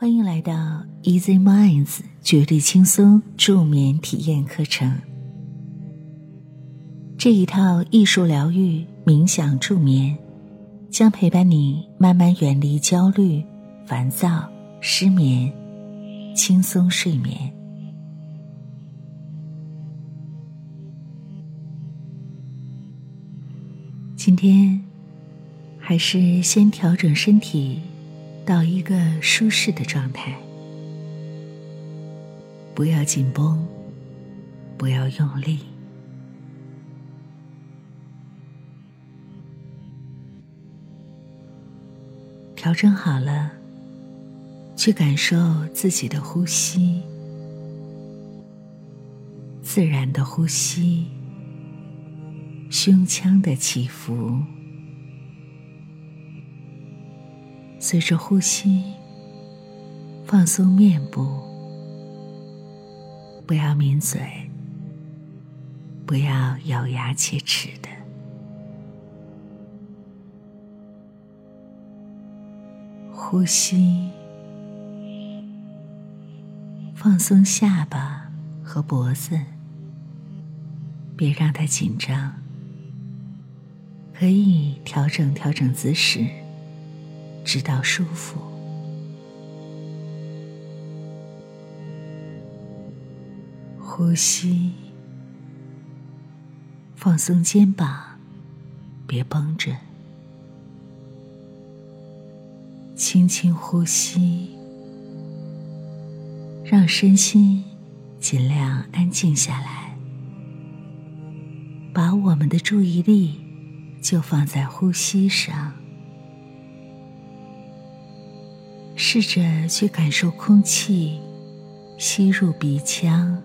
欢迎来到 Easy Minds 绝对轻松助眠体验课程。这一套艺术疗愈冥想助眠，将陪伴你慢慢远离焦虑、烦躁、失眠，轻松睡眠。今天还是先调整身体。到一个舒适的状态，不要紧绷，不要用力。调整好了，去感受自己的呼吸，自然的呼吸，胸腔的起伏。随着呼吸，放松面部，不要抿嘴，不要咬牙切齿的。呼吸，放松下巴和脖子，别让它紧张，可以调整调整姿势。直到舒服，呼吸，放松肩膀，别绷着，轻轻呼吸，让身心尽量安静下来，把我们的注意力就放在呼吸上。试着去感受空气吸入鼻腔，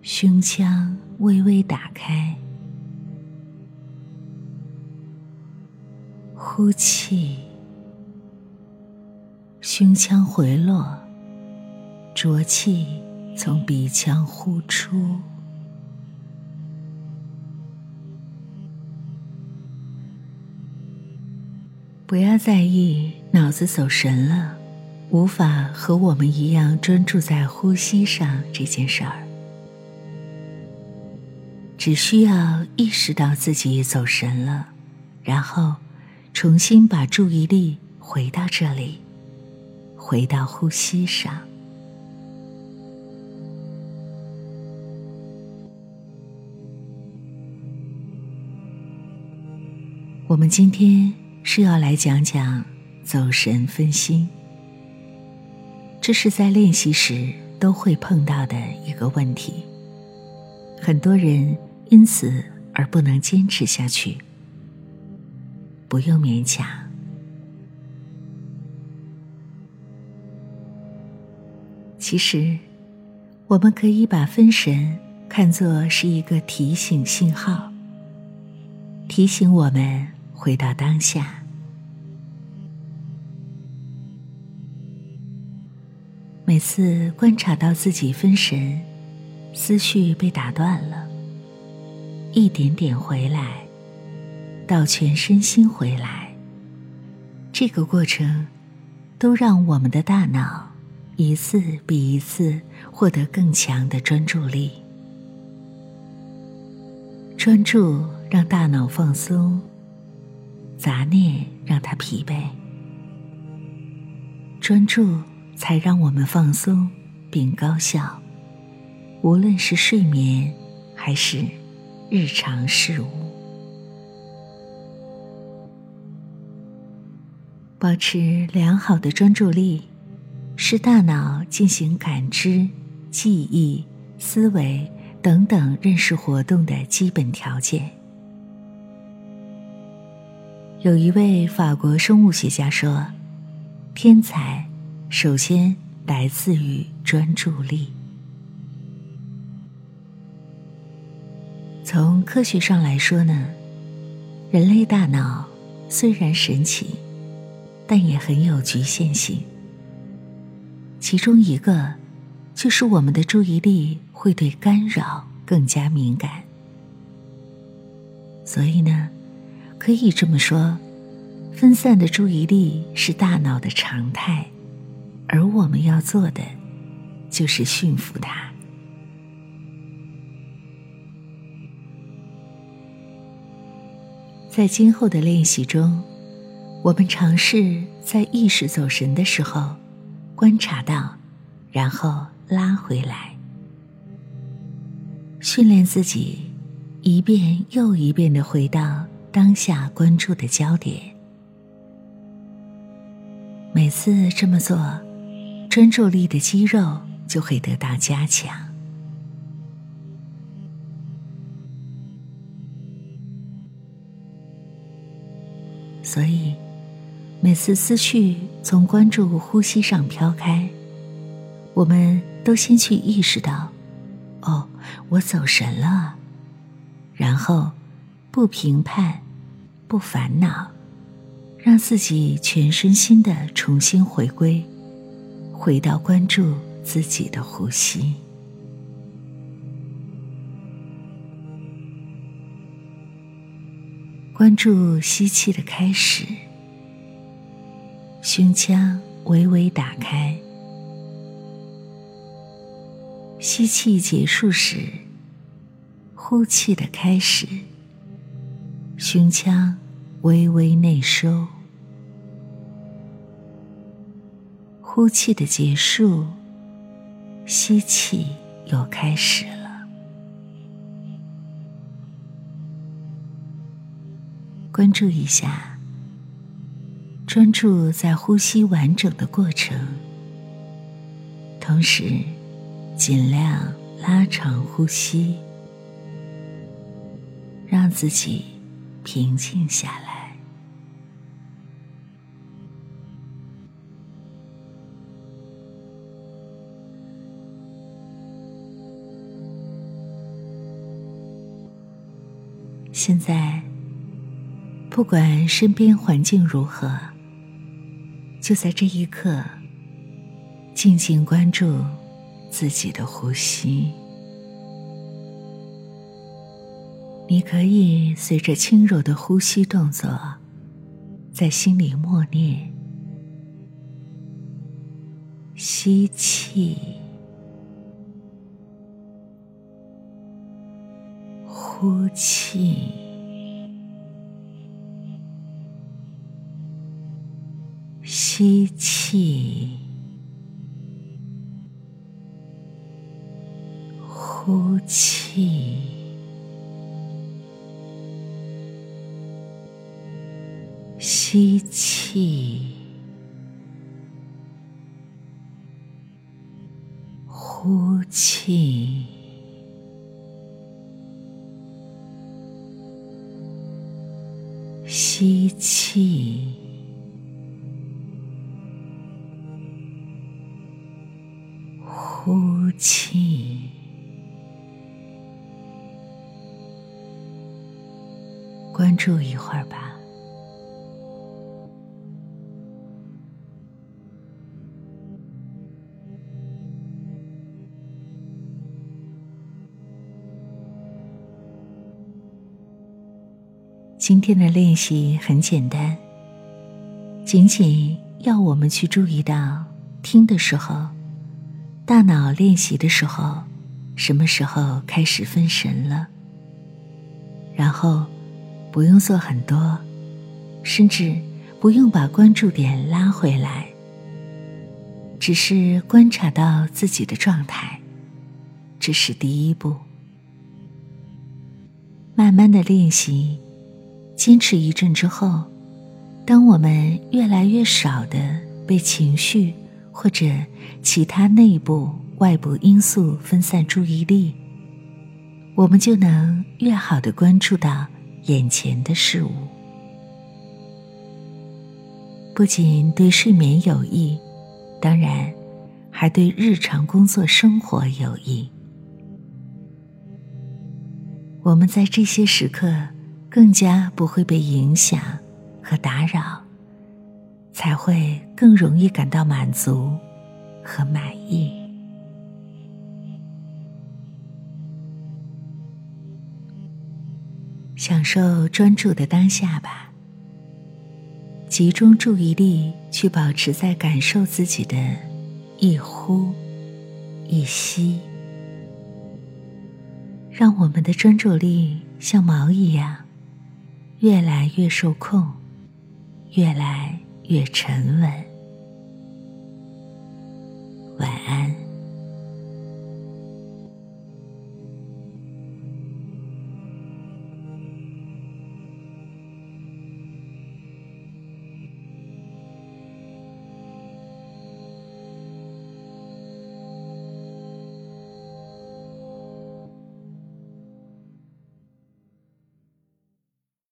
胸腔微微打开，呼气，胸腔回落，浊气从鼻腔呼出。不要在意脑子走神了，无法和我们一样专注在呼吸上这件事儿。只需要意识到自己走神了，然后重新把注意力回到这里，回到呼吸上。我们今天。是要来讲讲走神分心，这是在练习时都会碰到的一个问题，很多人因此而不能坚持下去。不用勉强，其实我们可以把分神看作是一个提醒信号，提醒我们。回到当下，每次观察到自己分神，思绪被打断了，一点点回来，到全身心回来，这个过程都让我们的大脑一次比一次获得更强的专注力。专注让大脑放松。杂念让他疲惫，专注才让我们放松并高效。无论是睡眠还是日常事务，保持良好的专注力，是大脑进行感知、记忆、思维等等认识活动的基本条件。有一位法国生物学家说：“天才首先来自于专注力。”从科学上来说呢，人类大脑虽然神奇，但也很有局限性。其中一个就是我们的注意力会对干扰更加敏感，所以呢。可以这么说，分散的注意力是大脑的常态，而我们要做的就是驯服它。在今后的练习中，我们尝试在意识走神的时候观察到，然后拉回来，训练自己一遍又一遍的回到当下关注的焦点。每次这么做，专注力的肌肉就会得到加强。所以，每次思绪从关注呼吸上飘开，我们都先去意识到：“哦，我走神了。”然后，不评判，不烦恼，让自己全身心的重新回归，回到关注自己的呼吸。关注吸气的开始，胸腔微微打开；吸气结束时，呼气的开始，胸腔微微内收；呼气的结束，吸气又开始了。关注一下，专注在呼吸完整的过程，同时尽量拉长呼吸，让自己平静下来。现在。不管身边环境如何，就在这一刻，静静关注自己的呼吸。你可以随着轻柔的呼吸动作，在心里默念：吸气，呼气。吸气，呼气，吸气，呼气，吸气。呼气，关注一会儿吧。今天的练习很简单，仅仅要我们去注意到听的时候。大脑练习的时候，什么时候开始分神了？然后不用做很多，甚至不用把关注点拉回来，只是观察到自己的状态，这是第一步。慢慢的练习，坚持一阵之后，当我们越来越少的被情绪。或者其他内部、外部因素分散注意力，我们就能越好的关注到眼前的事物。不仅对睡眠有益，当然还对日常工作生活有益。我们在这些时刻更加不会被影响和打扰才会更容易感到满足和满意。享受专注的当下吧集中注意力去保持在感受自己的一呼一吸让我们的专注力像毛一样越来越受控越来越沉稳。晚安。